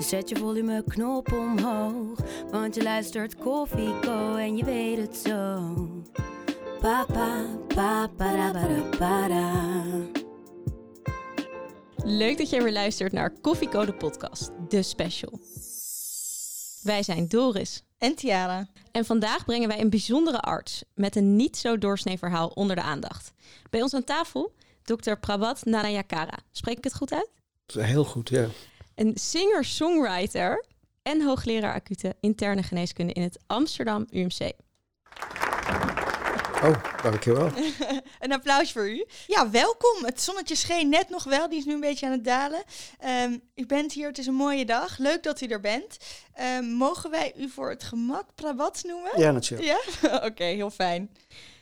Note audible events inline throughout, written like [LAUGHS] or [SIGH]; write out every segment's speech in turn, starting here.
Zet je volumeknop omhoog. Want je luistert Koffieko en je weet het zo. Papa, papa, para, para. Leuk dat jij weer luistert naar Koffiecode Podcast, de special. Wij zijn Doris En Tiara. en vandaag brengen wij een bijzondere arts met een niet zo doorsnee verhaal onder de aandacht. Bij ons aan tafel Dr. Prabhat Narayakara. Spreek ik het goed uit? Heel goed, ja. Een singer-songwriter en hoogleraar acute interne geneeskunde in het Amsterdam UMC. Oh, dankjewel. [LAUGHS] Een applaus voor u. Ja, welkom. Het zonnetje scheen net nog wel. Die is nu een beetje aan het dalen. Ehm, u bent hier. Het is een mooie dag. Leuk dat u er bent. Ehm, mogen wij u voor het gemak Prabhat noemen? Ja, natuurlijk. Ja? [LAUGHS] Oké, heel fijn.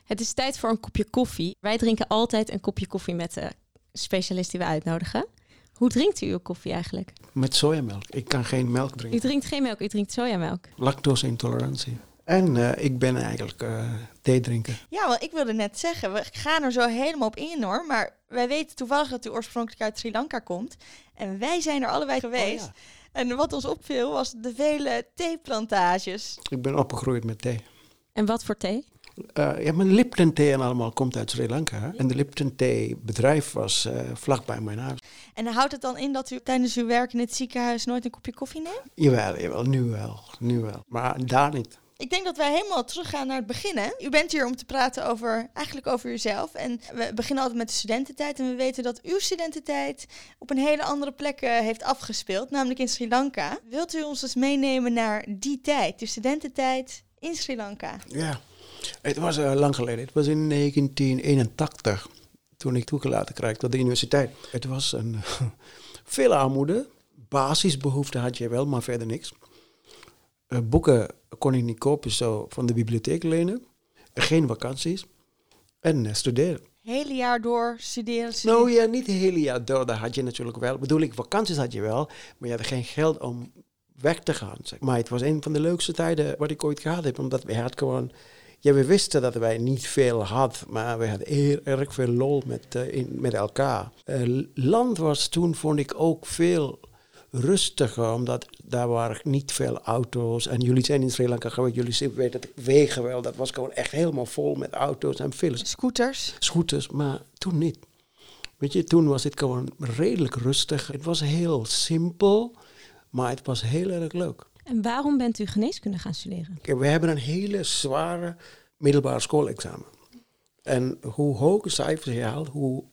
Het is tijd voor een kopje koffie. Wij drinken altijd een kopje koffie met de specialist die we uitnodigen. Hoe drinkt u uw koffie eigenlijk? Met sojamelk. Ik kan geen melk U drinken. drinkt geen melk, u drinkt sojamelk. Lactose-intolerantie. En eh, ik ben eigenlijk eh thee drinken. Ja, want ik wilde net zeggen, we gaan er zo helemaal op in hoor. Maar wij weten toevallig dat u oorspronkelijk uit Sri Lanka komt. En wij zijn er allebei geweest. Oh, En wat ons opviel was de vele theeplantages. Ik ben opgegroeid met thee. En wat voor thee? Eh, ja, mijn Lipton thee en allemaal komt uit Sri Lanka. En de Lipton thee bedrijf was eh vlakbij mijn huis. En houdt het dan in dat u tijdens uw werk in het ziekenhuis nooit een kopje koffie neemt? Jawel, jawel, nu wel, nu wel. Maar daar niet. Ik denk dat wij helemaal teruggaan naar het begin. Hè? U bent hier om te praten over, eigenlijk over uzelf. En we beginnen altijd met de studententijd. En we weten dat uw studententijd op een hele andere plek eh, heeft afgespeeld, namelijk in Sri Lanka. Wilt u ons eens meenemen naar die tijd, de studententijd in Sri Lanka? Ja, het was eh, lang geleden. Het was in 1981 toen ik toegelaten kreeg tot de universiteit. Het was een [LAUGHS] veel armoede. Basisbehoeften had je wel, maar verder niks. Eh, boeken kon ik niet kopen, zo van de bibliotheek lenen. Geen vakanties. En eh, studeren. Hele jaar door studeren. studeren. Nou ja, niet het hele jaar door. Dat had je natuurlijk wel. Bedoel ik, vakanties had je wel. Maar je had geen geld om weg te gaan. Zeg. Maar het was een van de leukste tijden wat ik ooit gehad heb. Omdat we had gewoon... Ja, we wisten dat wij niet veel hadden. Maar we hadden heel erg veel lol met, eh, in, met elkaar. Eh, land was toen, vond ik, ook veel rustiger. Omdat daar waren niet veel auto's. En jullie zijn in Sri Lanka geweest. Jullie weten het wegen wel. Dat was gewoon echt helemaal vol met auto's en files Scooters. scooters, maar toen niet. Weet je, toen was het gewoon redelijk rustig. Het was heel simpel, maar het was heel erg leuk. En waarom bent u geneeskunde gaan studeren? Kijk, we hebben een hele zware middelbare schoolexamen. En hoe hoger cijfers je haalt, hoe,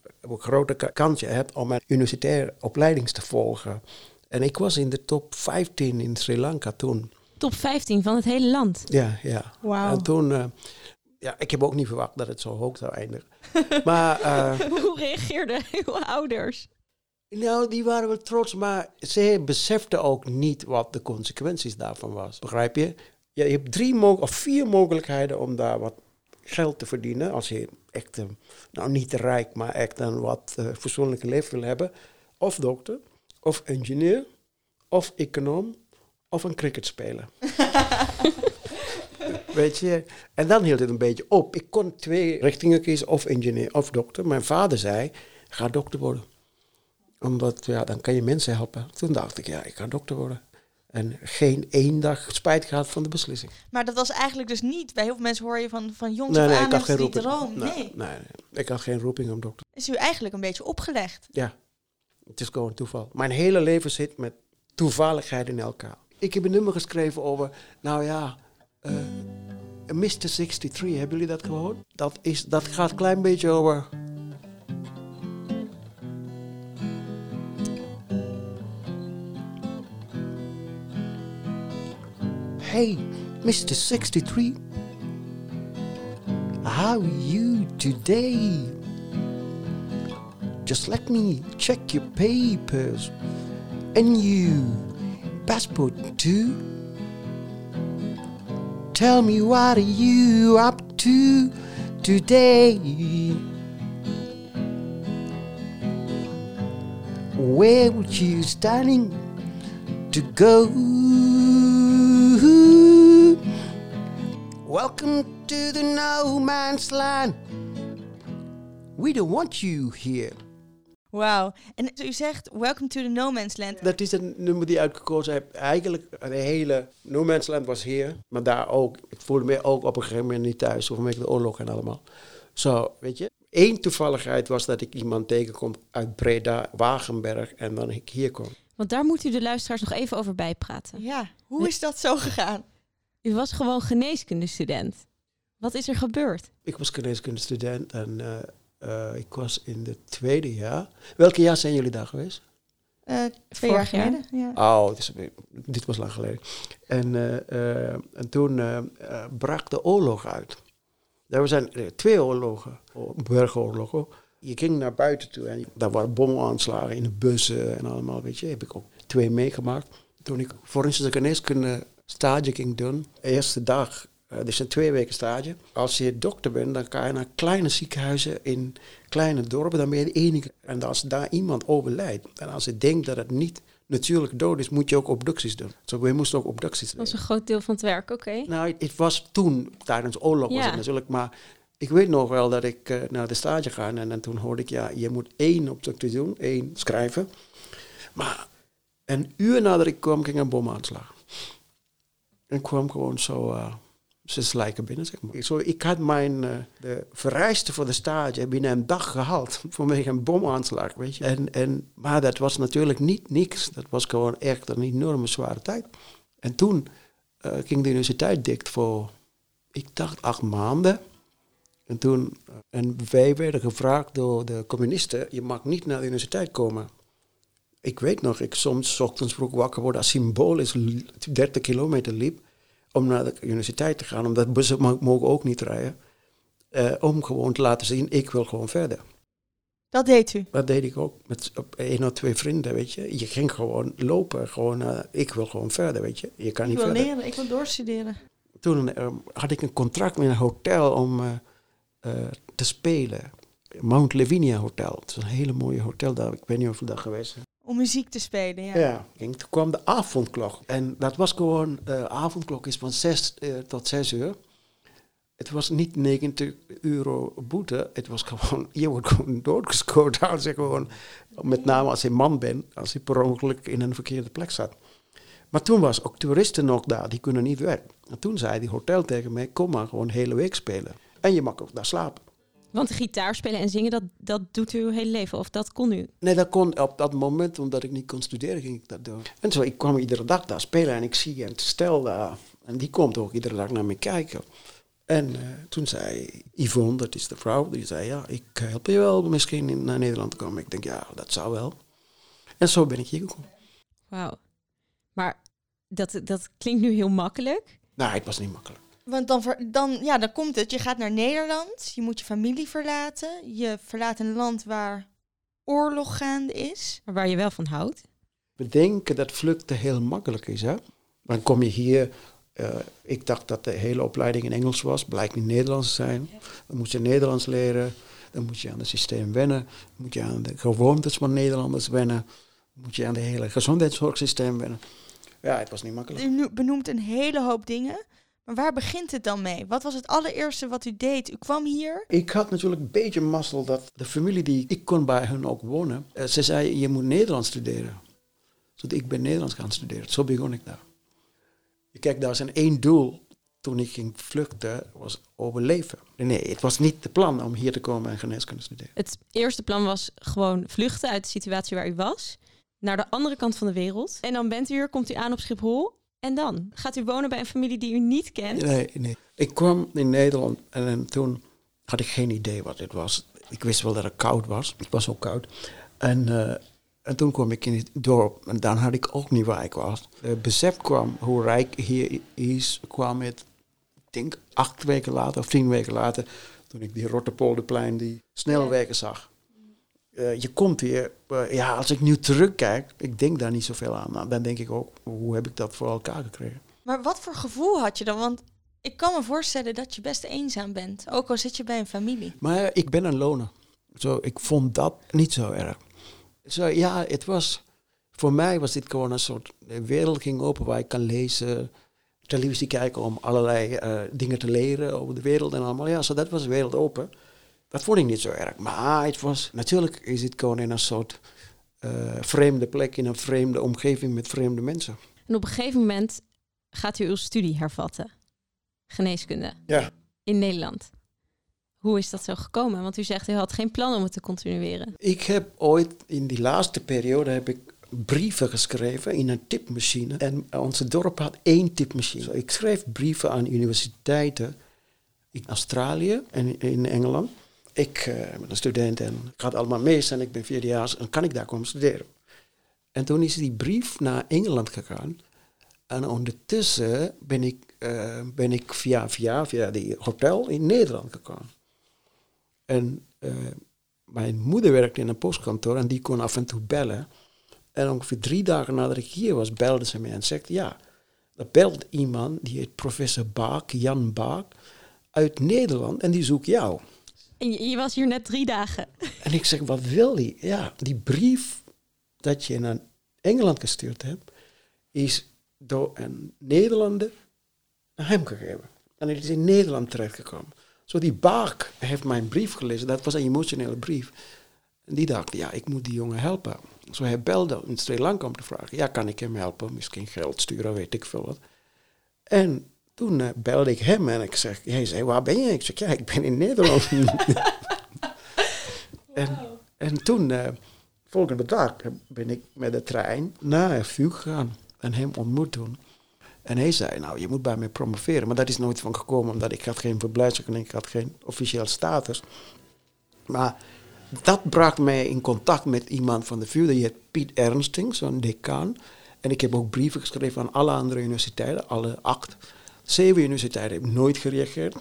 ka- kans je hebt om een universitaire opleiding te volgen. En ik was in de top 15 in Sri Lanka toen. Top 15 van het hele land. Ja, ja. Wauw. En toen, eh, ja, ik heb ook niet verwacht dat het zo hoog zou eindigen. maar eh, [LAUGHS] Hoe reageerden uw ouders? Nou, die waren wel trots, maar ze beseften ook niet wat de consequenties daarvan was. Begrijp je? Ja, je hebt drie of vier mogelijkheden om daar wat geld te verdienen. Als je echt, eh, nou niet rijk, maar echt een wat fatsoenlijke leven wil hebben. Of dokter, of ingenieur, of econoom, of een cricketspeler. [LAUGHS] Weet je, en dan hield het een beetje op. Ik kon twee richtingen kiezen, of ingenieur of dokter. Mijn vader zei, ga dokter worden omdat, ja, dan kan je mensen helpen. Toen dacht ik, ja, ik ga dokter worden. En geen één dag spijt gehad van de beslissing. Maar dat was eigenlijk dus niet. Bij heel veel mensen hoor je van, van jongs nee, nee, aan ik had geen roeping. droom. Nee, Nee. nee, ik had geen roeping om dokter. Is u eigenlijk een beetje opgelegd. Ja, het is gewoon toeval. Mijn hele leven zit met toevalligheid in elkaar. Ik heb een nummer geschreven over, nou ja, eh Mr. 63. Hebben jullie dat gehoord? Dat, is, dat gaat een klein beetje over... Hey, Mr. 63. How are you today? Just let me check your papers. And you, passport too? tell me what are you up to today? Where would you standing to go? Welcome to the no man's land. We don't want you here. Wauw. En u zegt, welcome to the no man's land. Dat is een nummer die uitgekozen heb. Eigenlijk, de hele No Man's Land was hier. Maar daar ook. Ik voelde me ook op een gegeven moment niet thuis. Vanwege de oorlog en allemaal. Zo, weet je. Eén toevalligheid was dat ik iemand tegenkom uit Breda, Wagenberg. En dan ik hier kom. Want daar moet u de luisteraars nog even over bijpraten. Ja, hoe is dat zo gegaan? U was gewoon geneeskundestudent. Wat is er gebeurd? Ik was geneeskundestudent en uh, uh, ik was in het tweede jaar. Welke jaar zijn jullie daar geweest? Uh, twee jaar geleden. Ja. Oh, dit, is, dit, was lang geleden. En, en toen brak de oorlog uit. Er zijn twee oorlogen, burgeroorlogen. Je ging naar buiten toe en daar waren bomaanslagen in de bussen en allemaal, weet je. Heb ik ook twee meegemaakt. Toen ik forensische geneeskunde stage ging doen, de eerste dag, uh, dus een twee weken stage. Als je dokter bent, dan ga je naar kleine ziekenhuizen in kleine dorpen, dan ben je de enige. En als daar iemand overlijdt, en als je denkt dat het niet natuurlijk dood is, moet je ook obducties doen. Zo, we moesten ook obducties doen. Dat was een groot deel van het werk, oké. Nou, het was toen, tijdens oorlog was het natuurlijk, maar ik weet nog wel dat ik eh, naar de stage ga en, en toen hoorde ik, ja, je moet één obductie doen, één schrijven. Maar een uur nadat ik kwam, ging een bomaanslag. En kwam gewoon zo uh, zes lijken binnen, ik had mijn uh, de vereisten voor de stage binnen een dag gehaald [LAUGHS] vanwege een bomaanslag, weet je. En, en, maar dat was natuurlijk niet niks. Dat was gewoon echt een enorme zware tijd. En toen uh, ging de universiteit dicht voor, ik dacht, acht maanden. En toen, en wij werden gevraagd door de communisten, je mag niet naar de universiteit komen. Ik weet nog, ik soms 's ochtends vroeg wakker worden als symbolisch 30 kilometer liep om naar de universiteit te gaan, omdat bussen mogen ook niet rijden. Uh, om gewoon te laten zien, ik wil gewoon verder. Dat deed u? Dat deed ik ook met één of twee vrienden, weet je. Je ging gewoon lopen, gewoon, uh, ik wil gewoon verder, weet je. Je kan ik niet wil verder. leren, ik wil doorstuderen. Toen uh, had ik een contract met een hotel om te spelen. Mount Lavinia Hotel. Het is een hele mooie hotel daar. Ik weet niet of we daar geweest. Om muziek te spelen, ja. Ja. En toen kwam de avondklok. En dat was gewoon, de avondklok is van 6 uh, tot 6 uur. Het was niet 90 euro boete. Het was gewoon, [LAUGHS] je wordt gewoon doodgescoord als je gewoon, met name als je man bent, als je per ongeluk in een verkeerde plek zat. Maar toen was ook toeristen nog daar, die kunnen niet weg. En toen zei die hotel tegen mij, kom maar gewoon hele week spelen. En je mag ook daar slapen. Want gitaar spelen en zingen, dat, dat doet u uw hele leven? Of dat kon u? Nee, dat kon op dat moment, omdat ik niet kon studeren, ging ik dat doen. En zo, ik kwam iedere dag daar spelen en ik zie een stel daar. En die komt ook iedere dag naar me kijken. En uh, toen zei Yvonne, dat is de vrouw, die zei, ja, ik help je wel misschien naar Nederland te komen. Ik denk, ja, dat zou wel. En zo ben ik hier gekomen. Wauw. Maar dat, dat klinkt nu heel makkelijk. Nou, het was niet makkelijk. Want dan, dan, ja, dan komt het. Je gaat naar Nederland, je moet je familie verlaten. Je verlaat een land waar oorlog gaande is. Maar waar je wel van houdt. We denken dat vluchten heel makkelijk is. Hè? Dan kom je hier. Uh, ik dacht dat de hele opleiding in Engels was. Blijkt niet Nederlands te zijn. Dan moet je Nederlands leren. Dan moet je aan het systeem wennen. Dan moet je aan de gewoontes van Nederlanders wennen. Dan moet je aan het hele gezondheidszorgsysteem wennen. Ja, het was niet makkelijk. U benoemt een hele hoop dingen. Maar waar begint het dan mee? Wat was het allereerste wat u deed? U kwam hier. Ik had natuurlijk een beetje mazzel dat de familie die ik kon bij hun ook wonen. Uh, ze zei, je moet Nederlands studeren. Dus ik ben Nederlands gaan studeren. Zo begon ik daar. Kijk, daar was een één doel toen ik ging vluchten, was overleven. Nee, het was niet de plan om hier te komen en geneeskunde te studeren. Het eerste plan was gewoon vluchten uit de situatie waar u was. Naar de andere kant van de wereld. En dan bent u hier, komt u aan op Schiphol. En dan? Gaat u wonen bij een familie die u niet kent? Nee, nee. Ik kwam in Nederland en, en toen had ik geen idee wat dit was. Ik wist wel dat het koud was. Het was ook koud. En, uh, en toen kwam ik in het dorp en dan had ik ook niet waar ik was. Het besef kwam hoe rijk hier is, kwam het, ik denk acht weken later of tien weken later, toen ik die Rotterpolderplein, die snelwegen zag. Uh, je komt hier, uh, ja, als ik nu terugkijk, ik denk daar niet zoveel aan. Nou, dan denk ik ook, hoe heb ik dat voor elkaar gekregen? Maar wat voor gevoel had je dan? Want ik kan me voorstellen dat je best eenzaam bent. Ook al zit je bij een familie. Maar ik ben een loner. Zo, ik vond dat niet zo erg. Zo, ja, het was... Voor mij was dit gewoon een soort... De wereld ging open waar ik kan lezen, televisie kijken om allerlei eh, dingen te leren over de wereld en allemaal. Ja, zo dat was de wereld open. Dat vond ik niet zo erg. Maar het was... Natuurlijk is het gewoon in een soort eh, vreemde plek, in een vreemde omgeving met vreemde mensen. En op een gegeven moment gaat u uw studie hervatten. Geneeskunde. Ja. In Nederland. Hoe is dat zo gekomen? Want u zegt u had geen plan om het te continueren. Ik heb ooit in die laatste periode heb ik brieven geschreven in een tipmachine. En onze dorp had één tipmachine. Ik schreef brieven aan universiteiten in Australië en in Engeland. Ik ben een student en ik ga allemaal mis en ik ben vierdejaars en kan ik daar komen studeren. En toen is die brief naar Engeland gegaan. En ondertussen ben ik, uh, ben ik via, via, via die hotel in Nederland gekomen. En uh, mijn moeder werkte in een postkantoor en die kon af en toe bellen. En ongeveer drie dagen nadat ik hier was, belde ze me en zegt: Ja, er belt iemand, die heet professor Baak, Jan Baak, uit Nederland en die zoekt jou. En je, was hier net drie dagen. En ik zeg: Wat wil die? Ja, die brief dat je naar Engeland gestuurd hebt, is door een Nederlander naar hem gegeven. En het is in Nederland terechtgekomen. Zo die Baak heeft mijn brief gelezen, dat was een emotionele brief. En die dacht, ja, ik moet die jongen helpen. Zo hij belde in Sri Lanka om te vragen, ja, kan ik hem helpen? Misschien geld sturen, weet ik veel wat. En toen uh, belde ik hem en ik zeg, hij zei, waar ben je? Ik zeg, ja, ik ben in Nederland. [LAUGHS] [LAUGHS] en, en toen, uh, volgende dag, ben ik met de trein naar VU gegaan en hem ontmoet toen. En hij zei, nou, je moet bij mij promoveren. Maar dat is nooit van gekomen, omdat ik had geen verblijfsvergunning, ik had geen officieel status. Maar dat bracht mij in contact met iemand van de VU, die heet Piet Ernsting, zo'n decaan. En ik heb ook brieven geschreven aan alle andere universiteiten, alle acht. Zeven universiteiten hebben nooit gereageerd.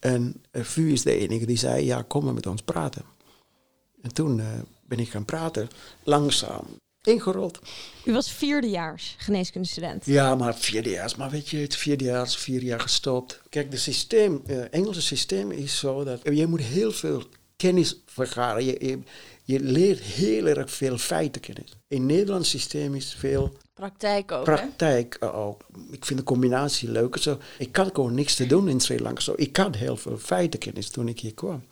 En de VU is de enige die zei, ja, kom maar met ons praten. En toen uh, ben ik gaan praten, langzaam, ingerold. U was vierdejaars geneeskundestudent. Ja, maar vierdejaars. Maar weet je, het vierdejaars, vier jaar gestopt. Kijk, het systeem, uh, Engelse systeem is zo dat je moet heel veel kennis vergaren. Je, je, je, leert heel erg veel feitenkennis. In het Nederlands systeem is veel... Praktijk ook, Praktijk uh, ook. Ik vind de combinatie leuk. Zo, ik had gewoon niks te doen in Sri Lanka. Zo, ik had heel veel feitenkennis toen ik hier kwam.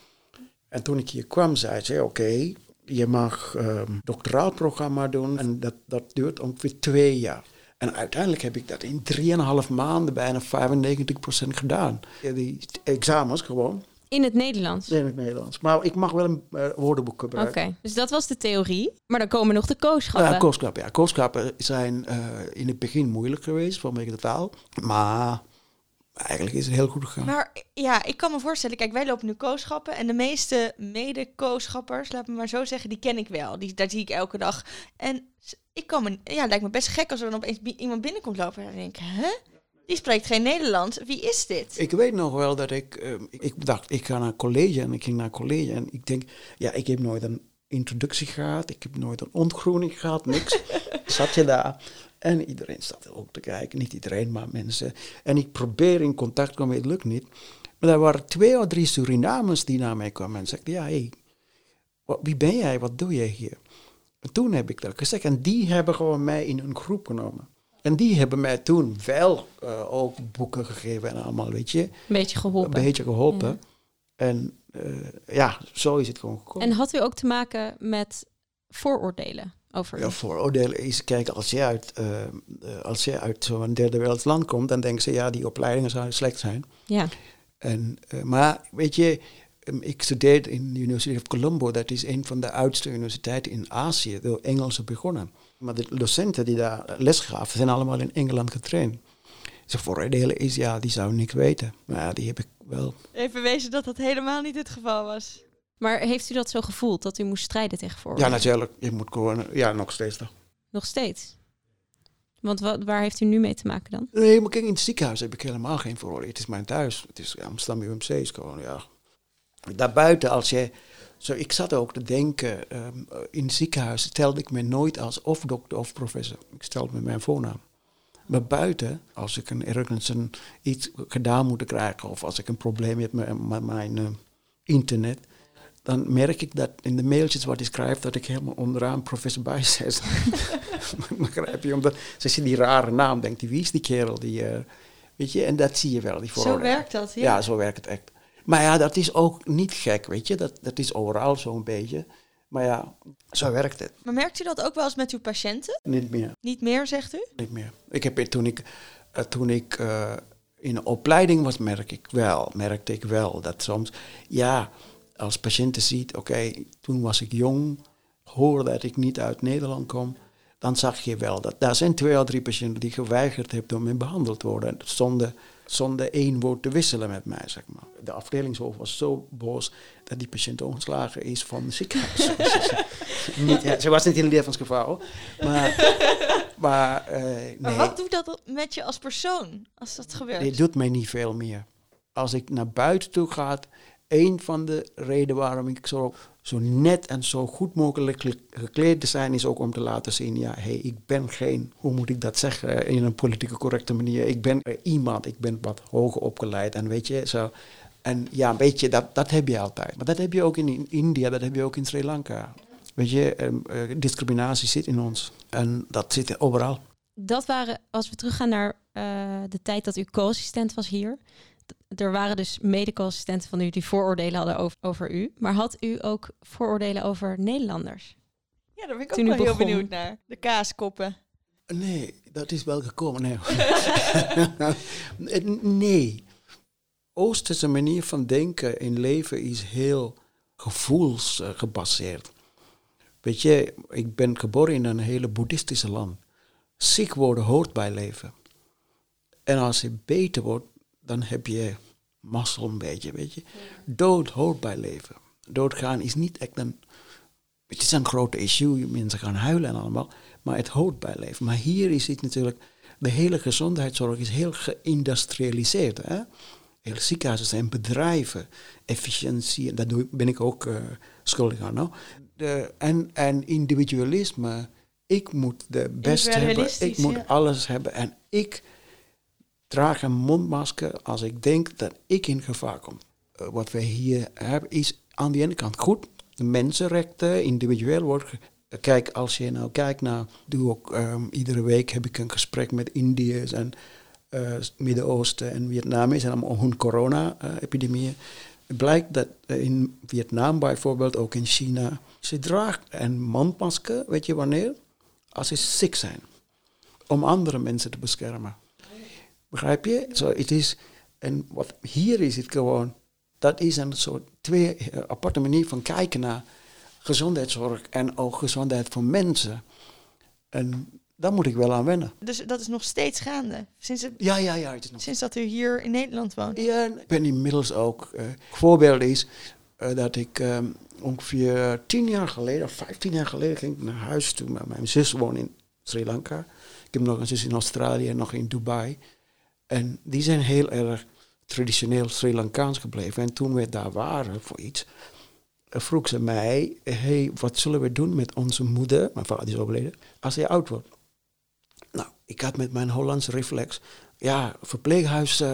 En toen ik hier kwam, zei ze, oké, okay, je mag um, doctoraalprogramma doen. En dat, dat duurt ongeveer twee jaar. En uiteindelijk heb ik dat in drieënhalf maanden bijna 95% gedaan. Die examens gewoon. In het Nederlands? In het Nederlands. Maar ik mag wel een uh, woordenboek gebruiken. Oké, okay. dus dat was de theorie. Maar dan komen nog de kooschappen. Ja, kooschappen. Ja. Kooschappen zijn uh, in het begin moeilijk geweest vanwege de taal. Maar eigenlijk is het heel goed gegaan. Maar ja, ik kan me voorstellen, kijk, wij lopen nu kooschappen en de meeste mede-kooschappers, laat me maar zo zeggen, die ken ik wel. Die, daar zie ik elke dag. En ik kan me, ja, het lijkt me best gek als er dan opeens iemand binnenkomt lopen en dan denk ik, hè? Die spreekt geen Nederlands. Wie is dit? Ik weet nog wel dat ik, uh, ik dacht, ik ga naar college en ik ging naar college en ik denk, ja, ik heb nooit een introductie gehad, ik heb nooit een ontgroening gehad, niks. [LAUGHS] Zat je daar? En iedereen staat er ook te kijken. Niet iedereen, maar mensen. En ik probeer in contact te komen, het lukt niet. Maar er waren twee of drie Surinamers die naar mij kwamen en zeiden: Ja, hé, hey, wie ben jij? Wat doe jij hier? En toen heb ik dat gezegd. En die hebben gewoon mij in een groep genomen. En die hebben mij toen wel uh, ook boeken gegeven en allemaal, weet je. Een beetje geholpen. Een beetje geholpen. Ja. En uh, ja, zo is het gewoon gekomen. En had u ook te maken met vooroordelen? Over ja, vooroordelen is, kijk, als je uit, uh, als je uit zo'n derde wereldsland komt, dan denken ze, ja, die opleidingen zouden slecht zijn. Ja. En, maar weet je, um, ik studeerde in de University of Colombo, dat is een van de oudste universiteiten in Azië, door Engelsen begonnen. Maar de docenten die daar les gaven, zijn allemaal in Engeland getraind. Zijn vooroordelen is, ja, die zouden niks weten. Maar ja, die heb ik wel. Even wezen dat dat helemaal niet het geval was. Maar heeft u dat zo gevoeld, dat u moest strijden tegen vooroordelen? Ja, natuurlijk. Je moet gewoon, ja, nog steeds toch. Nog steeds? Want wat, waar heeft u nu mee te maken dan? Nee, maar kijk, in het ziekenhuis heb ik helemaal geen vooroordelen. Het is mijn thuis. Het is Amsterdam UMC, is gewoon, ja. Daarbuiten, als je... Zo, ik zat ook te denken, um, in het ziekenhuis stelde ik me nooit als of dokter of professor. Ik stelde me mijn voornaam. Maar buiten, als ik een, ergens een, iets gedaan moet krijgen of als ik een probleem heb met, met mijn eh, internet, dan merk ik dat in de mailtjes wat ik schrijf, dat ik helemaal onderaan professor Bijzes. [LAUGHS] Begrijp je? Omdat ze ziet die rare naam, denkt die, wie is die kerel? Die, eh, weet je, en dat zie je wel. Die Zo werkt dat, ja. Ja, zo werkt het echt. Maar ja, dat is ook niet gek, weet je. Dat, dat is overal zo'n beetje. Maar ja, zo werkt het. Maar merkt u dat ook wel eens met uw patiënten? Niet meer. Niet meer, zegt u? Niet meer. Ik heb toen ik, uh, toen ik uh, in opleiding was, merk ik wel, merkte ik wel dat soms, ja, als patiënten ziet, oké, okay, toen was ik jong, hoorde dat ik niet uit Nederland kom, dan zag je wel dat daar zijn twee of drie patiënten die geweigerd hebben om in behandeld te worden. Zonder zonder één woord te wisselen met mij, zeg maar. De afdelingshoofd was zo boos dat die patiënt ontslagen is van het ziekenhuis. [LAUGHS] [LAUGHS] niet, ja, ze was niet in levensgevaar, maar... Maar, uh, nee. maar wat doet dat met je als persoon, als dat gebeurt? Het doet mij niet veel meer. Als ik naar buiten toe ga, een van de redenen waarom ik zo, zo net en zo goed mogelijk gekleed te zijn, is ook om te laten zien, ja, hey, ik ben geen, hoe moet ik dat zeggen, in een politieke correcte manier, ik ben iemand, ik ben wat hoger opgeleid en weet je, zo. En ja, weet je, dat, dat heb je altijd. Maar dat heb je ook in, India, dat heb je ook in Sri Lanka. Weet je, um, uh, discriminatie zit in ons. En dat zit overal. Dat waren, als we teruggaan naar de tijd dat u co-assistent was hier er waren dus medico-assistenten van u die vooroordelen hadden over, over u. Maar had u ook vooroordelen over Nederlanders? Ja, daar ben ik ook wel heel benieuwd naar. De kaaskoppen. Nee, dat is wel gekomen. Nee. [LAUGHS] nee. Oosterse manier van denken in leven is heel gevoelsgebaseerd. Weet je, ik ben geboren in een hele boeddhistische land. Ziek worden hoort bij leven. En als je beter wordt, dan heb je mazzel een beetje, weet je. Dood hoort bij leven. Doodgaan is niet echt een... Het is een groot issue, mensen gaan huilen en allemaal, maar het hoort bij leven. Maar hier is het natuurlijk, de hele gezondheidszorg is heel geïndustrialiseerd. Hè? Hele ziekenhuizen zijn bedrijven, efficiëntie, en daar ben ik ook uh, schuldig aan. No? De, en, en individualisme, ik moet de beste hebben, ik moet alles hebben en ik draag een mondmasker als ik denk dat ik in gevaar kom. Uh, wat we hier hebben is aan de ene kant goed. De mensenrechten, individueel wordt. Kijk, als je nou kijkt naar, doe ook um, iedere week heb ik een gesprek met Indiërs en uh, Midden-Oosten en Vietnamese en om hun corona-epidemie. Blijkt dat in Vietnam bijvoorbeeld, ook in China, ze draagt een mondmasker, weet je wanneer? Als ze ziek zijn. Om andere mensen te beschermen. Begrijp je? Zo, het is, en wat hier is het gewoon, dat is een soort twee eh, aparte manier van kijken naar gezondheidszorg en ook gezondheid van mensen. En daar moet ik wel aan wennen. Dus dat is nog steeds gaande? Sinds het, ja, ja, ja. Het is nog sinds dat u hier in Nederland woont? Ja, ik ben inmiddels ook... Uh, voorbeeld is uh, dat ik um, ongeveer tien jaar geleden, of vijftien jaar geleden, ging naar huis toe. Mijn zus woont in Sri Lanka. Ik heb nog een zus in Australië en nog in Dubai. En die zijn heel erg traditioneel Sri Lankaans gebleven. En toen we daar waren voor iets, eh, vroeg ze mij: hey, wat zullen we doen met onze moeder? Mijn vader is overleden. Als hij oud wordt. Nou, ik had met mijn Hollandse reflex. Ja, verpleeghuis. [LAUGHS]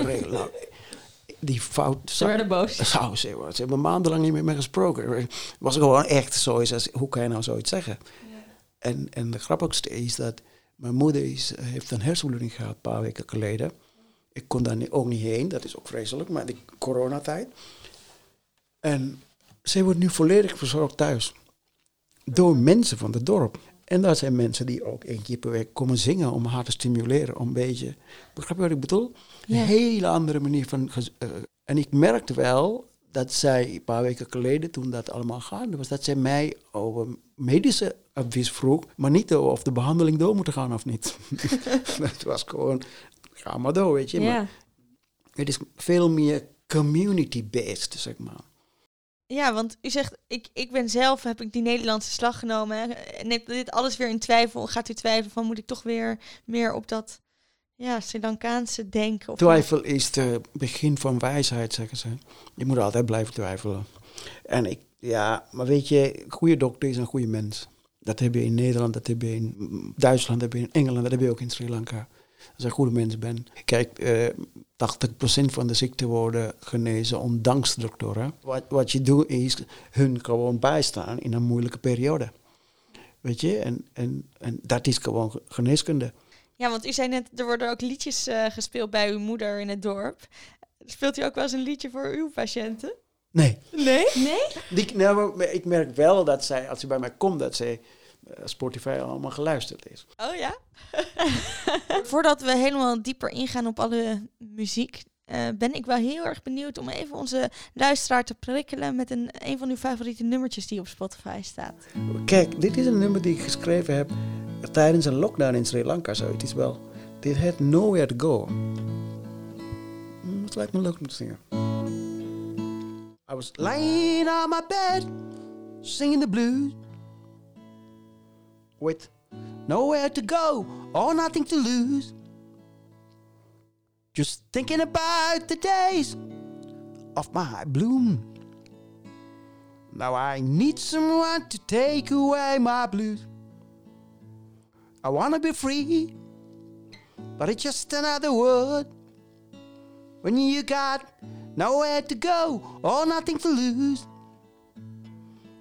Uh, nou, die fout. Ze werden boos. Zou ze, ze hebben maandenlang niet meer mee gesproken. Het was gewoon echt zoiets als: hoe kan je nou zoiets zeggen? Ja. En, en de grappigste is dat mijn moeder is, heeft een hersenbloeding gehad een paar weken geleden. Ik kon daar ook niet heen, dat is ook vreselijk, maar de coronatijd. En zij wordt nu volledig verzorgd thuis. Door mensen van het dorp. En dat zijn mensen die ook één keer per week komen zingen om haar te stimuleren. Om een beetje, begrijp je wat ik bedoel? Een hele andere manier van... Uh, en ik merkte wel dat zij een paar weken geleden, toen dat allemaal gaande was, dat zij mij over medische advies vroeg, maar niet of de behandeling door moet gaan of niet. [LAUGHS] Het was gewoon, ga maar door, weet je. Maar het is veel meer community-based, zeg maar. Ja, want u zegt, ik, ik ben zelf, heb ik die Nederlandse slag genomen. Neemt dit alles weer in twijfel? Gaat u twijfelen van, moet ik toch weer meer op dat ja, Sri Lankaanse denken. Of Twijfel is het begin van wijsheid, zeggen ze. Je moet altijd blijven twijfelen. En ik, ja, maar weet je, een goede dokter is een goede mens. Dat heb je in Nederland, dat heb je in Duitsland, dat heb je in Engeland, dat heb je ook in Sri Lanka. Als je een goede mens bent. Kijk, eh, 80% van de ziekten worden genezen ondanks de doktoren. Wat, wat je doet is hun gewoon bijstaan in een moeilijke periode. Weet je, en, en, en dat is gewoon ge- geneeskunde. Ja, want u zei net, er worden ook liedjes eh, gespeeld bij uw moeder in het dorp. Speelt u ook wel eens een liedje voor uw patiënten? Nee. Nee? Nee? Die, nou, ik merk wel dat zij, als ze bij mij komt, dat zij eh, Spotify allemaal geluisterd is. Oh ja? [LAUGHS] Voordat we helemaal dieper ingaan op alle muziek, eh, ben ik wel heel erg benieuwd om even onze luisteraar te prikkelen met een, een van uw favoriete nummertjes die op Spotify staat. Kijk, dit is een nummer die ik geschreven heb tijdens een lockdown in Sri Lanka. Zo. Het is wel, dit had nowhere to go. Hmm, Het lijkt me leuk om te zingen. I was lying on my bed, singing the blues. With nowhere to go or nothing to lose. Just thinking about the days of my bloom. Now I need someone to take away my blues. I wanna be free, but it's just another word. When you got nowhere to go or nothing to lose.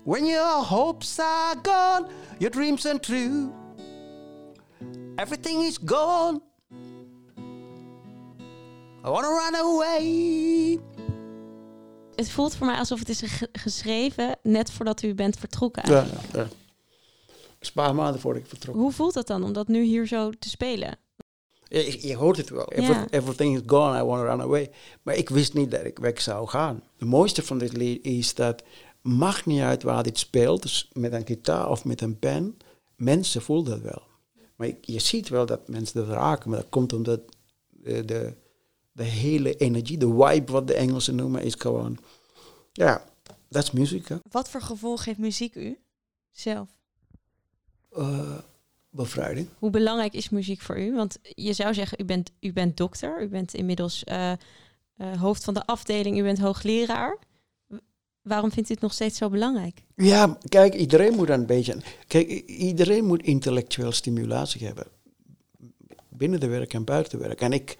When your hopes are gone, your dreams untrue. Everything is gone. I wanna run away. Het voelt voor mij alsof het is ge- geschreven net voordat u bent vertrokken. Ja, ja. Een paar maanden voordat ik vertrok. Hoe voelt dat dan om dat nu hier zo te spelen? Je, je hoort het wel. Every-. Everything is gone, I want to run away. Maar ik wist niet dat ik weg zou gaan. Het mooiste van dit lied is dat, maakt niet uit waar dit speelt, dus met een gitaar of met een pen, mensen voelen dat wel. Maar je, je ziet wel dat mensen dat raken, maar dat komt omdat de, de, de hele energie, de vibe, wat de Engelsen noemen, is gewoon, ja, dat is muziek. hè. Wat voor gevoel geeft muziek u zelf? Eh, bevrijding. Hoe belangrijk is muziek voor u? Want je zou zeggen, u bent, u bent dokter, u bent inmiddels eh, eh, hoofd van de afdeling, u bent hoogleraar. Waarom vindt u het nog steeds zo belangrijk? Ja, kijk, iedereen moet een beetje. Kijk, iedereen moet intellectueel stimulatie hebben. Binnen de werk en buiten de werk. En ik,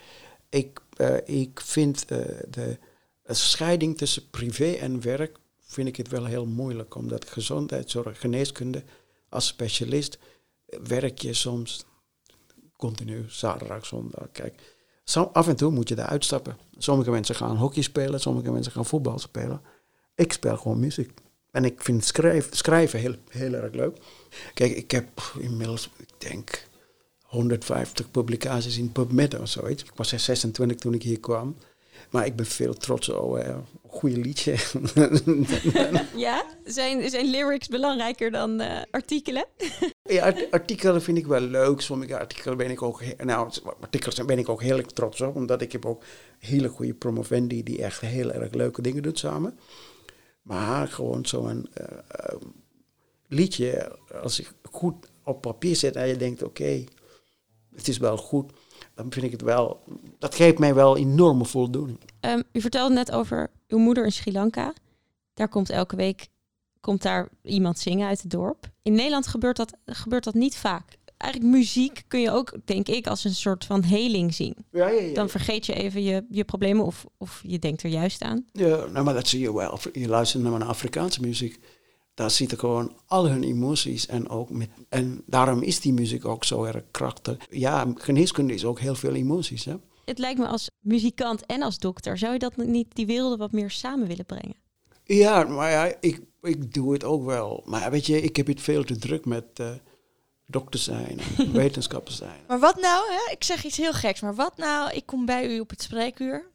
ik, eh, ik vind eh, de, scheiding tussen privé en werk. vind ik het wel heel moeilijk. Omdat gezondheidszorg, geneeskunde. als specialist. werk je soms continu, zaterdag, zondag. Kijk, af en toe moet je daar uitstappen. Sommige mensen gaan hockey spelen, sommige mensen gaan voetbal spelen. Ik speel gewoon muziek. En ik vind schrijf, schrijven heel, heel erg leuk. Kijk, ik heb inmiddels, ik denk, 150 publicaties in PubMed of zoiets. Ik was 26 toen ik hier kwam. Maar ik ben veel trots op eh, een goede liedje. [LAUGHS] Ja? Zijn, zijn lyrics belangrijker dan eh, artikelen? [LAUGHS] ja, art- artikelen vind ik wel leuk. Sommige artikelen ben ik ook, nou, artikels ben ik ook heel erg trots op. Omdat ik heb ook hele goede promovendi die echt heel erg leuke dingen doet samen. Maar gewoon zo'n eh, eh, liedje, als ik goed op papier zet en je denkt, oké, het is wel goed. Dan vind ik het wel, dat geeft mij wel enorme voldoening. Ehm, u vertelde net over uw moeder in Sri Lanka. Daar komt elke week komt daar iemand zingen uit het dorp. In Nederland gebeurt dat, gebeurt dat niet vaak. Eigenlijk muziek kun je ook, denk ik, als een soort van heling zien. Ja, ja, ja. Dan vergeet je even je, je problemen of, of je denkt er juist aan. Ja, nou, maar dat zie je wel. Je luistert naar Afrikaanse muziek. Daar zitten gewoon al hun emoties en ook met. En daarom is die muziek ook zo erg krachtig. Ja, geneeskunde is ook heel veel emoties. Hè? Het lijkt me als muzikant en als dokter, zou je dat niet die werelden wat meer samen willen brengen? Ja, maar ja, ik, ik doe het ook wel. Maar weet je, ik heb het veel te druk met eh dokter zijn en [LAUGHS] wetenschapper zijn. Maar wat nou, hè? ik zeg iets heel geks, maar wat nou, ik kom bij u op het spreekuur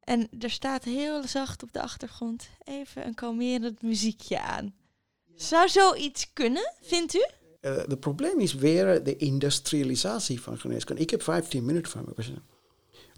en er staat heel zacht op de achtergrond even een kalmerend muziekje aan. Zou zoiets kunnen, vindt u? Eh, Het probleem is weer de industrialisatie van geneeskunde. Ik heb 15 minuten van mijn patiënt.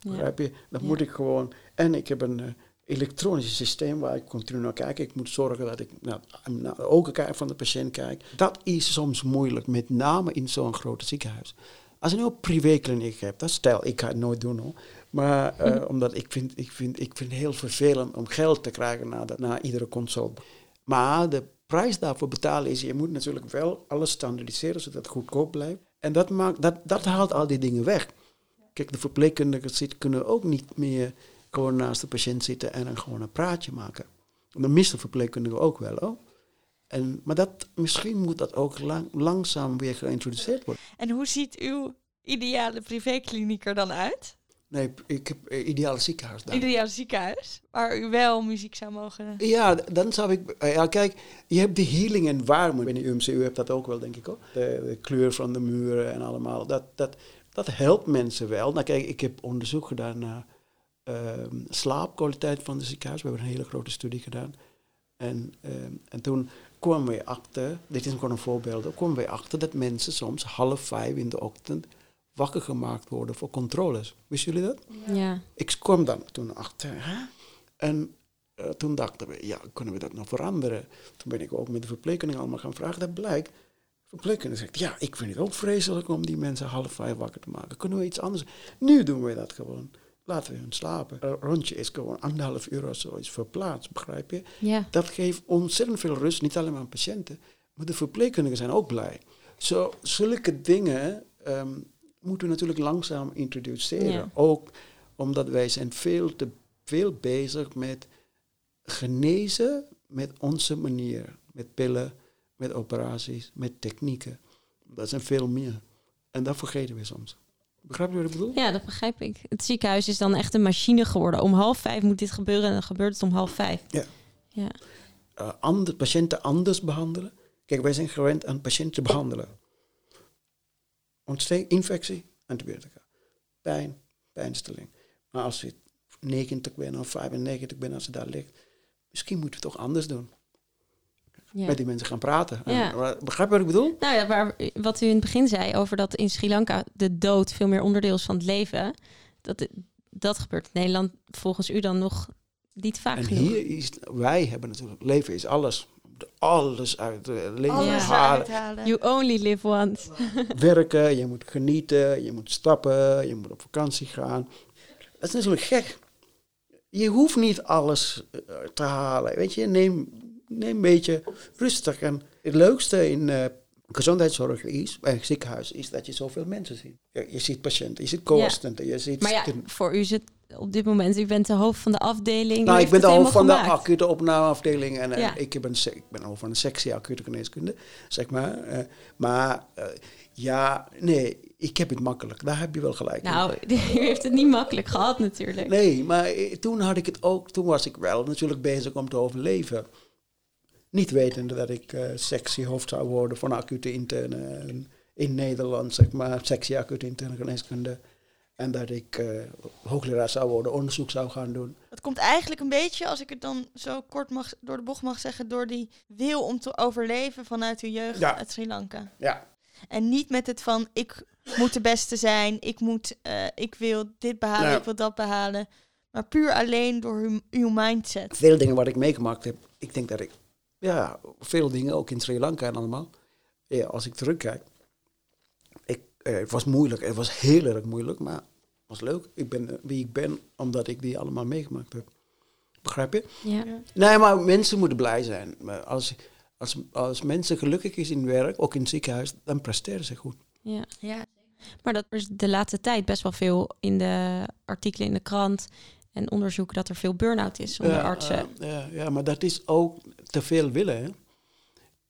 Begrijp je? Dan moet ik gewoon... En ik heb een eh, elektronisch systeem waar ik continu naar kijk. Ik moet zorgen dat ik nou, naar de ogen van de patiënt kijk. Dat is soms moeilijk, met name in zo'n groot ziekenhuis. Als je nou een privékliniek hebt, dat stel, ik ga het nooit doen hoor. Maar eh, omdat ik vind, ik, vind, ik vind het heel vervelend om geld te krijgen na, de, na iedere consult. Maar de prijs daarvoor betalen is, je moet natuurlijk wel alles standaardiseren zodat het goedkoop blijft. En dat, maakt, dat, dat haalt al die dingen weg. Kijk, de verpleegkundigen zitten, kunnen ook niet meer gewoon naast de patiënt zitten en dan gewoon een praatje maken. De meeste verpleegkundigen ook wel hoor. En, maar dat, misschien moet dat ook lang, langzaam weer geïntroduceerd worden. En hoe ziet uw ideale privékliniek er dan uit? Nee, ik heb een ideale ziekenhuis daar. Ideale ziekenhuis, waar u wel muziek zou mogen... Ja, dan zou ik... eh, Ja, kijk, je hebt de healing environment binnen UMC. U hebt dat ook wel, denk ik hoor. De, de kleur van de muren en allemaal. Dat, dat, dat helpt mensen wel. Nou kijk, ik heb onderzoek gedaan naar ehm, slaapkwaliteit van de ziekenhuis. We hebben een hele grote studie gedaan. En, ehm, en toen kwamen we achter, dit is gewoon een voorbeeld, kwamen we achter dat mensen soms half vijf in de ochtend wakker gemaakt worden voor controles. Wisten jullie dat? Ja. Ik kwam dan toen achter. Hè? En eh, toen dachten we, ja, kunnen we dat nog veranderen? Toen ben ik ook met de verpleegkundige allemaal gaan vragen. Dat blijkt, de verpleegkundige zegt, ja, ik vind het ook vreselijk om die mensen half vijf wakker te maken. Kunnen we iets anders? Nu doen we dat gewoon. Laten we hun slapen. Een rondje is gewoon anderhalf uur of zo is verplaatst, begrijp je? Ja. Dat geeft ontzettend veel rust, niet alleen maar aan patiënten, maar de verpleegkundigen zijn ook blij. Zo, zulke dingen ehm, moeten we natuurlijk langzaam introduceren. Ja. Ook omdat wij zijn veel te veel bezig met genezen met onze manier. Met pillen, met operaties, met technieken. Dat zijn veel meer. En dat vergeten we soms. Begrijp je wat ik bedoel? ja, dat begrijp ik. Het ziekenhuis is dan echt een machine geworden. Om half vijf moet dit gebeuren en dan gebeurt het om half vijf. Ja. Ja. eh, ander, patiënten anders behandelen. Kijk, wij zijn gewend aan patiënten behandelen. Ontsteking, infectie, antibiotica. Pijn, pijnstilling. Maar als je 90 bent of 95 bent, als je daar ligt, misschien moeten we het toch anders doen. Ja. Met die mensen gaan praten. En, Ja. begrijp je wat ik bedoel? Nou ja, waar, wat u in het begin zei over dat in Sri Lanka de dood veel meer onderdeel is van het leven. Dat, dat gebeurt in Nederland volgens u dan nog niet vaak En genoeg. hier is, wij hebben natuurlijk, leven is alles. Alles uit het leven Alles halen. uithalen. You only live once. [LAUGHS] werken, je moet genieten, je moet stappen, je moet op vakantie gaan. Dat is natuurlijk gek. Je hoeft niet alles eh, te halen. Weet je, neem, neem een beetje rustig. En het leukste in eh, gezondheidszorg is, bij een ziekenhuis, is dat je zoveel mensen ziet. Je, je ziet patiënten, je ziet co-assistenten, je ziet... Maar ja, voor u is het op dit moment, u bent de hoofd van de afdeling. Nou, ik ben de hoofd van de acute opnameafdeling en eh, ik, se- ik ben hoofd van een sectie acute geneeskunde, zeg maar. Eh, maar eh, ja, nee, ik heb het makkelijk. Daar heb je wel gelijk. in. Nou, [LAUGHS] u heeft het niet makkelijk gehad natuurlijk. Nee, maar toen had ik het ook, toen was ik wel natuurlijk bezig om te overleven. Niet wetende dat ik eh sectiehoofd zou worden van acute interne in Nederland, zeg maar, sectie acute interne geneeskunde. En dat ik eh, hoogleraar zou worden, onderzoek zou gaan doen. Het komt eigenlijk een beetje, als ik het dan zo kort mag, door de bocht mag zeggen, door die wil om te overleven vanuit uw jeugd Ja. uit Sri Lanka. Ja, En niet met het van, ik moet de beste zijn, ik, moet, eh, ik wil dit behalen, ik wil dat behalen. Maar puur alleen door uw, uw mindset. veel dingen wat ik meegemaakt heb. Ik denk dat ik, ja, veel dingen, ook in Sri Lanka en allemaal. Ja, als ik terugkijk. Ik, eh, het was moeilijk, het was heel erg moeilijk, maar was leuk. Ik ben eh, wie ik ben, omdat ik die allemaal meegemaakt heb. Begrijp je? Ja. Nee, maar mensen moeten blij zijn. Maar Als, als, als mensen gelukkig is in werk, ook in het ziekenhuis, dan presteren ze goed. Ja. Ja. Maar dat is de laatste tijd best wel veel in de artikelen in de krant en onderzoeken dat er veel burn-out is onder Ja, artsen. eh, ja, ja, maar dat is ook te veel willen. Hè?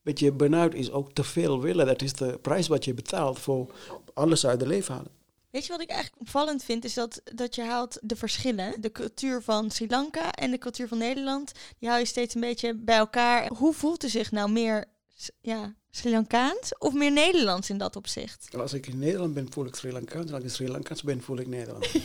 Weet je, burn-out is ook te veel willen. Dat is de prijs wat je betaalt voor alles uit de leven halen. Weet je wat ik eigenlijk opvallend vind, is dat, dat je haalt de verschillen. De cultuur van Sri Lanka en de cultuur van Nederland, die haal je steeds een beetje bij elkaar. Hoe voelt u zich nou meer ja, Sri Lankaans of meer Nederlands in dat opzicht? En als ik in Nederland ben, voel ik Sri Lankaans. En als ik in Sri Lankaans ben, voel ik Nederland. [LAUGHS]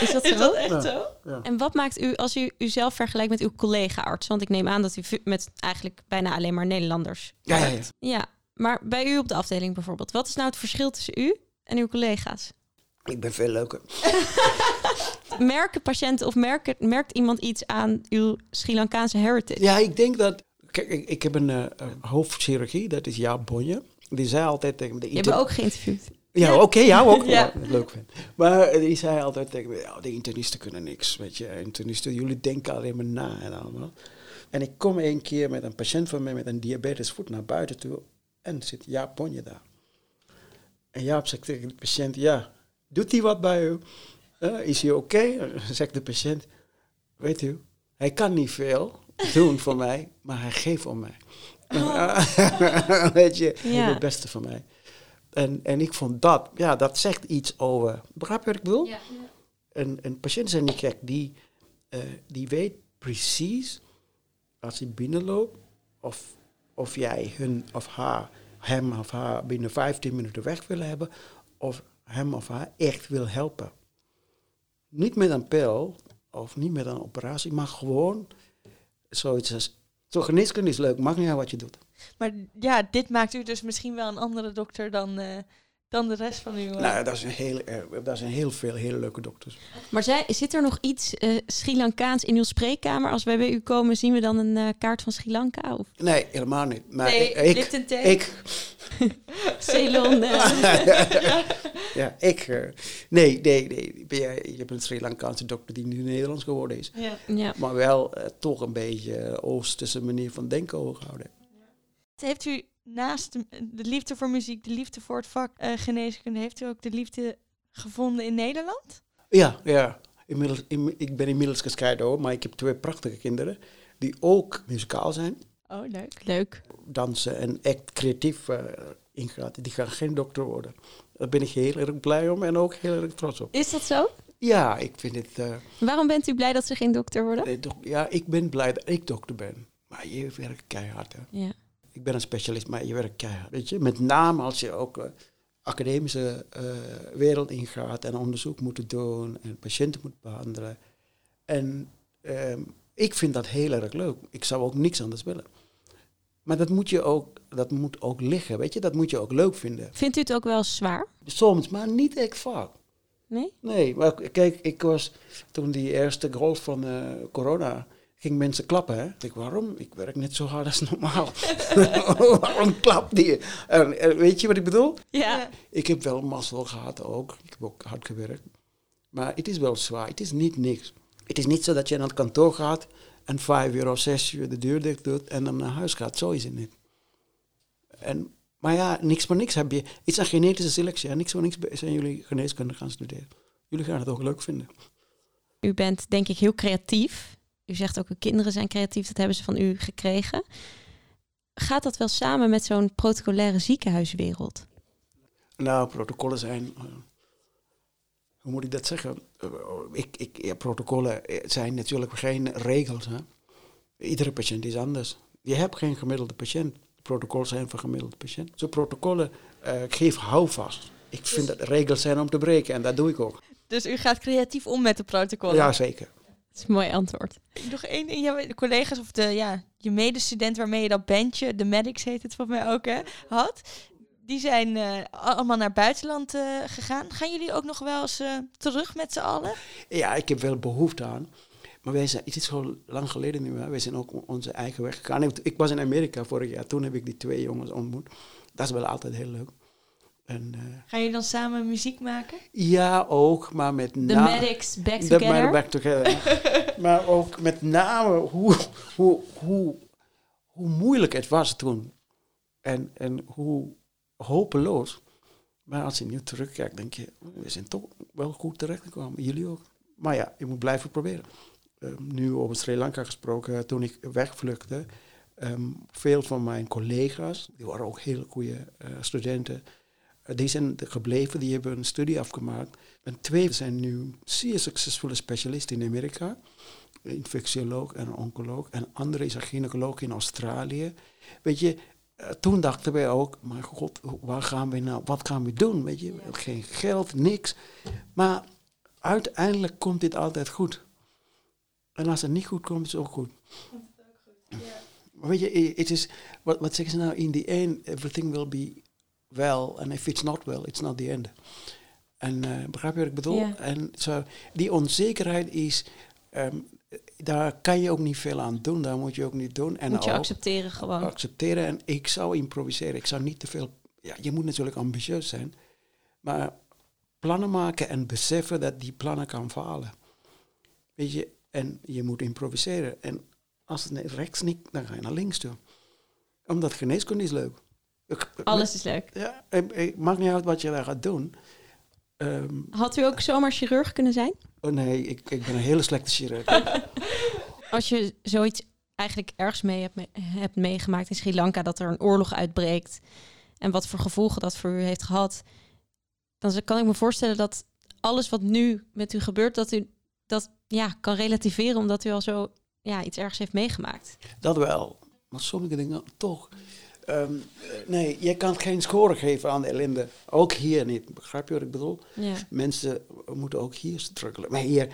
Is dat zo? echt Ja. zo? Ja. En wat maakt u, als u uzelf vergelijkt met uw collega-arts? Want ik neem aan dat u met eigenlijk bijna alleen maar Nederlanders Ja, ja, ja. Ja, maar bij u op de afdeling bijvoorbeeld, wat is nou het verschil tussen u en uw collega's? Ik ben veel leuker. [LAUGHS] Merken patiënten of merken, merkt iemand iets aan uw Sri Lankaanse heritage? Ja, ik denk dat... Kijk, ik, ik heb een eh, hoofdchirurgie, dat is Jaap Bonje. Die zei altijd tegen me... De Je hebt me ook geïnterviewd. Ja, oké, jou ook. [LAUGHS] Ja. ja. leuk vind. Maar eh, die zei altijd tegen me, ja, de internisten kunnen niks, weet je. Internisten, jullie denken alleen maar na en allemaal. En ik kom een keer met een patiënt van mij met een diabetes voet naar buiten toe en zit Jaap Bonje daar. En Jaap zegt tegen de patiënt, ja, doet hij wat bij u? Eh, is hij oké? Zegt de patiënt, weet u, hij kan niet veel doen voor [LAUGHS] mij, maar hij geeft om mij. [LAUGHS] weet je, hij Ja. het beste van mij. En, en ik vond dat, ja, dat zegt iets over. Begrijp je wat ik bedoel? Een, een patiënt is niet gek, die, eh, die weet precies als hij binnenloopt of, of jij hun of haar, hem of haar binnen 15 minuten weg wil hebben of hem of haar echt wil helpen. Niet met een pil of niet met een operatie, maar gewoon zoiets als. Zo geneeskunde is leuk, maakt niet uit wat je doet. Maar ja, dit maakt u dus misschien wel een andere dokter dan, eh, dan de rest van uw... eh, Nou, dat zijn heel, erg- dat zijn heel veel hele leuke dokters. Maar zij, zit er nog iets eh, Sri Lankaans in uw spreekkamer? Als wij bij u komen, zien we dan een eh, kaart van Sri Lanka? Of Nee, helemaal niet. Maar nee, ik, ik, [LAUGHS] Ceylon? eh, [LAUGHS] ja, ik, eh, nee, nee, nee. Ben jij- Je hebt een Sri Lankaanse dokter die nu Nederlands geworden is. Ja. ja. Maar wel eh, toch een beetje eh, Oosterse manier van denken overgehouden. Heeft u naast de, de liefde voor muziek, de liefde voor het vak eh, geneeskunde, heeft u ook de liefde gevonden in Nederland? Ja, ja. Inmiddels, in- ik ben inmiddels gescheiden hoor, maar ik heb twee prachtige kinderen die ook muzikaal zijn, Oh, leuk. Leuk. dansen en echt creatief eh ingaan. Die gaan geen dokter worden. Daar ben ik heel erg blij om en ook heel erg trots op. Is dat zo? Ja, ik vind het. eh, Waarom bent u blij dat ze geen dokter worden? ja, ik ben blij dat ik dokter ben. Maar je werkt keihard. Hè. Ja. Ik ben een specialist, maar je werkt keihard. Weet je? Met name als je ook eh, academische eh, wereld ingaat en onderzoek moet doen en patiënten moet behandelen. En ehm, ik vind dat heel erg leuk. Ik zou ook niks anders willen. Maar dat moet je ook, dat moet ook liggen, weet je? Dat moet je ook leuk vinden. Vindt u het ook wel zwaar? Soms, maar niet echt vaak. Nee? Nee, maar kijk, ik was toen die eerste golf van eh, corona, ging mensen klappen. Hè? Ik waarom? Ik werk net zo hard als normaal. [LAUGHS] waarom klapt die? En, en weet je wat ik bedoel? Ja. Ik heb wel mazzel gehad ook. Ik heb ook hard gewerkt. Maar het is wel zwaar. Het is niet niks. Het is niet zo dat je naar het kantoor gaat en vijf uur of zes uur de deur dicht doet en dan naar huis gaat. Zo is het niet. En, maar ja, niks voor niks heb je. Het is een genetische selectie. En niks voor niks zijn jullie geneeskunde gaan studeren. Jullie gaan het ook leuk vinden. U bent denk ik heel creatief. U zegt ook, uw kinderen zijn creatief. Dat hebben ze van u gekregen. Gaat dat wel samen met zo'n protocolaire ziekenhuiswereld? Nou, protocollen zijn. eh, hoe moet ik dat zeggen? Eh, ik, ik, ja, protocollen zijn natuurlijk geen regels. Hè? Iedere patiënt is anders. Je hebt geen gemiddelde patiënt. Protocollen zijn voor gemiddelde patiënt. Zo protocollen eh geef houvast. Ik vind dat regels zijn om te breken en dat doe ik ook. Dus u gaat creatief om met de protocollen? Ja, zeker. Dat is een mooi antwoord. Nog één ding. Ja, de collega's of de, ja, je medestudent waarmee je dat bandje, de Medics heet het van mij ook, hè, had. Die zijn eh, allemaal naar buitenland eh, gegaan. Gaan jullie ook nog wel eens eh, terug met z'n allen? Ja, ik heb wel behoefte aan. Maar wij zijn, het is zo lang geleden nu, hè. wij zijn ook onze eigen weg gegaan. Ik, ik was in Amerika vorig jaar, toen heb ik die twee jongens ontmoet. Dat is wel altijd heel leuk. En, eh, Gaan jullie dan samen muziek maken? ja, ook, maar met The name... Medics Back Together. maar back together. maar ook met name hoe, hoe, hoe, hoe moeilijk het was toen. En, en hoe hopeloos. Maar als je nu terugkijkt, denk je, oh, we zijn toch wel goed terechtgekomen. Jullie ook. Maar ja, je moet blijven proberen. Ehm, nu over Sri Lanka gesproken, toen ik wegvluchtte, ehm, veel van mijn collega's, die waren ook hele goede eh, studenten, eh, die zijn gebleven, die hebben een studie afgemaakt. En twee zijn nu zeer succesvolle specialisten in Amerika. Infectioloog en oncoloog. En andere is een gynaecoloog in Australië. Weet je, eh, toen dachten wij ook, maar god, waar gaan we nou, wat gaan we doen? Weet je, geen geld, niks. Maar uiteindelijk komt dit altijd goed. En als het niet goed komt, is het ook goed. Maar weet je, het is, wat, wat zeggen ze nou? In the end, everything will be well. And if it's not well, it's not the end. En eh, begrijp je wat ik bedoel? En zo, die onzekerheid is, ehm, daar kan je ook niet veel aan doen. Daar moet je ook niet doen. En Moet je accepteren gewoon. accepteren. En ik zou improviseren. Ik zou niet te veel... Ja, je moet natuurlijk ambitieus zijn. Maar plannen maken en beseffen dat die plannen kan falen. Weet je, en je moet improviseren. En als het naar rechts niet, dan ga je naar links toe. Omdat geneeskunde is leuk. Ik- Alles is leuk. Ja, het maakt niet uit wat je daar gaat doen. Ehm, Had u ook zomaar chirurg kunnen zijn? oh nee, ik, ik ben een hele slechte chirurg. [LAUGHS] Als je zoiets eigenlijk ergens mee hebt, me- hebt meegemaakt in Sri Lanka, dat er een oorlog uitbreekt en wat voor gevolgen dat voor u heeft gehad, dan kan ik me voorstellen dat alles wat nu met u gebeurt, dat u dat ja, kan relativeren omdat u al zo ja, iets ergs heeft meegemaakt. Dat wel. Maar sommige dingen toch. Ehm, nee, je kan geen score geven aan de ellende. Ook hier niet. Begrijp je wat ik bedoel? Ja. Mensen moeten ook hier struggelen. Maar hier,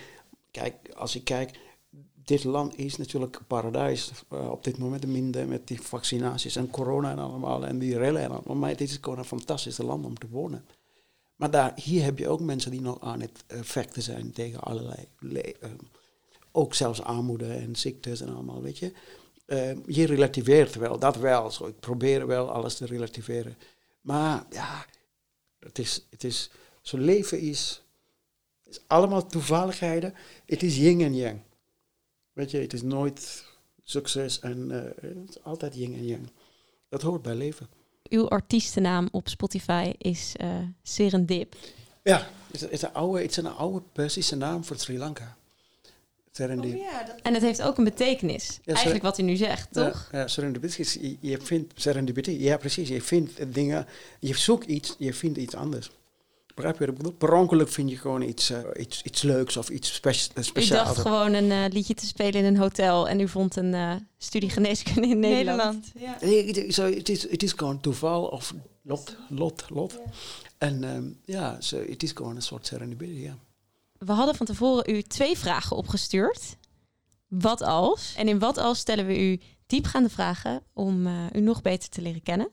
kijk, als ik kijk, dit land is natuurlijk een paradijs eh, op dit moment minder met die vaccinaties en corona en allemaal en die rellen en allemaal. Maar het is gewoon een fantastisch land om te wonen. Maar daar, hier heb je ook mensen die nog aan het eh, vechten zijn tegen allerlei, le- eh, ook zelfs armoede en ziektes en allemaal, weet je. Eh, je relativeert wel, dat wel. Zo. Ik probeer wel alles te relativeren. Maar ja, het is, het is, zo'n leven is, is allemaal toevalligheden. Het is yin en yang. Weet je, het is nooit succes en eh, het is altijd yin en yang. Dat hoort bij leven. Uw artiestennaam op Spotify is eh Serendip. Ja, het is, het is een oude, het is een oude Persische naam voor Sri Lanka. Serendip. Oh ja, dat... En het heeft ook een betekenis. Eigenlijk wat u nu zegt, toch? Ja, ja, serendipity is, je, je vindt serendipity, ja precies, je vindt dingen, je zoekt iets, je vindt iets anders. Begrijp je wat ik bedoel? Per ongeluk vind je gewoon iets, eh, iets, iets leuks of iets spe U speciaals. dacht gewoon een eh, liedje te spelen in een hotel en u vond een eh, studie geneeskunde in Nederland. Nederland. Ja. Nee, het is- zo, het, is, het is gewoon toeval of lot, lot, lot. En ehm, ja, zo, het is gewoon een soort serendipity, ja. We hadden van tevoren u twee vragen opgestuurd. Wat als? En in wat als stellen we u diepgaande vragen om eh, u nog beter te leren kennen.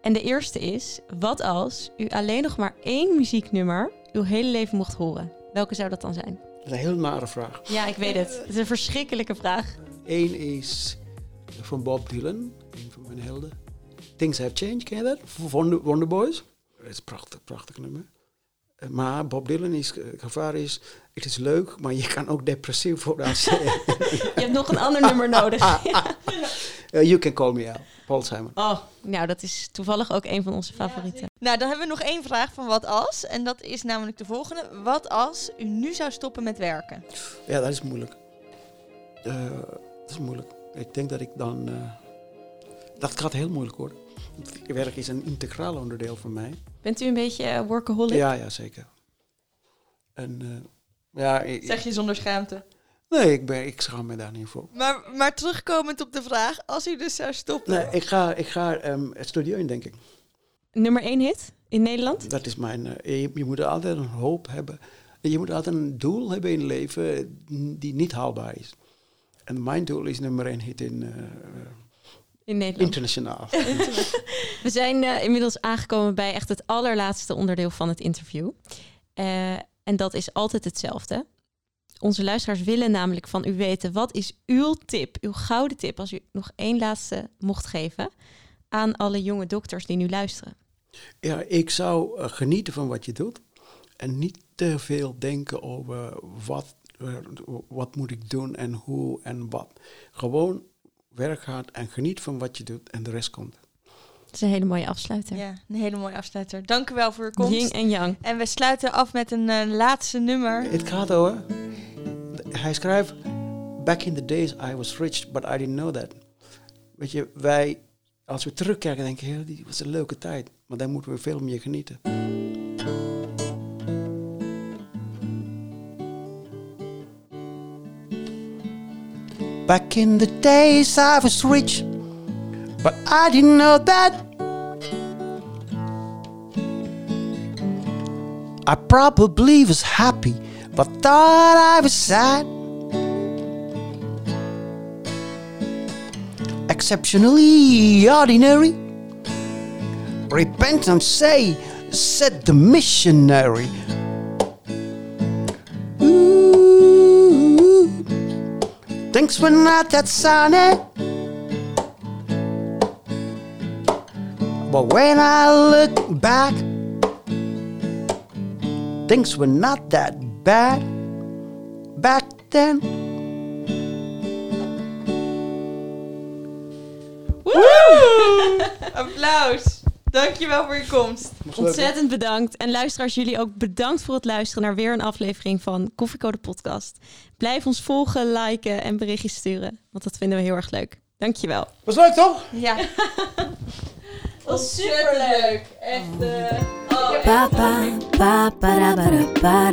En de eerste is, wat als u alleen nog maar één muzieknummer uw hele leven mocht horen? Welke zou dat dan zijn? Dat is een heel nare vraag. Ja, ik weet het. Het is een verschrikkelijke vraag. Eén is van Bob Dylan, een van mijn helden. Things Have Changed, ken je dat? Wonder, Wonder Boys. Dat is een prachtig, prachtig nummer. Maar Bob Dylan is, eh, het gevaar is, het is leuk, maar je kan ook depressief worden als je... [LAUGHS] Je hebt nog een ander nummer nodig. [LAUGHS] Eh, you Can Call Me Out, Paul Simon. Oh, nou, dat is toevallig ook een van onze favorieten. Nou, dan hebben we nog één vraag van wat als. En dat is namelijk de volgende. Wat als u nu zou stoppen met werken? Ja, dat is moeilijk. Eh, dat is moeilijk. Ik denk dat ik dan... eh, dat gaat heel moeilijk worden. Want Werk is een integraal onderdeel van mij. Bent u een beetje eh, workaholic? Ja, ja, zeker. En eh, ja, ik- Zeg je zonder schaamte. nee, ik, ben, ik schaam me daar niet voor. Maar, maar terugkomend op de vraag, als u dus zou stoppen. Nee, ik ga, ik ga ehm, het studio in, denk ik. Nummer één hit in Nederland? Dat is mijn... eh, je, je moet altijd een hoop hebben. Je moet altijd een doel hebben in het leven die niet haalbaar is. En mijn doel is nummer één hit in, eh, In Nederland. internationaal. [LAUGHS] We zijn eh, inmiddels aangekomen bij echt het allerlaatste onderdeel van het interview. Eh, en dat is altijd hetzelfde. Onze luisteraars willen namelijk van u weten... wat is uw tip, uw gouden tip... als u nog één laatste mocht geven... aan alle jonge dokters die nu luisteren? Ja, ik zou eh, genieten van wat je doet. En niet te veel denken over wat, wat moet ik doen en hoe en wat. Gewoon werk hard en geniet van wat je doet en de rest komt. Dat is een hele mooie afsluiter. Ja, een hele mooie afsluiter. Dank u wel voor uw komst. Yin en yang. En we sluiten af met een eh, laatste nummer. Het gaat hoor. Hij schrijft, back in the days I was rich, but I didn't know that. Weet je, wij, als we terugkijken, denken we, die was een leuke tijd. Maar dan moeten we veel meer genieten. Back in the days I was rich, but I didn't know that. I probably was happy, but thought I was sad. Exceptionally ordinary. Repent and say, said the missionary. Things were not that sunny. But when I look back, things were not that bad back then. Woo! [LAUGHS] Applaus. Dankjewel voor je komst. Ontzettend bedankt. En luisteraars, jullie ook bedankt voor het luisteren naar weer een aflevering van Koffiecode Podcast. Blijf ons volgen, liken en berichtjes sturen, want dat vinden we heel erg leuk. Dankjewel. Was leuk toch? Ja. [LAUGHS] was superleuk. Echt. Pa pa pa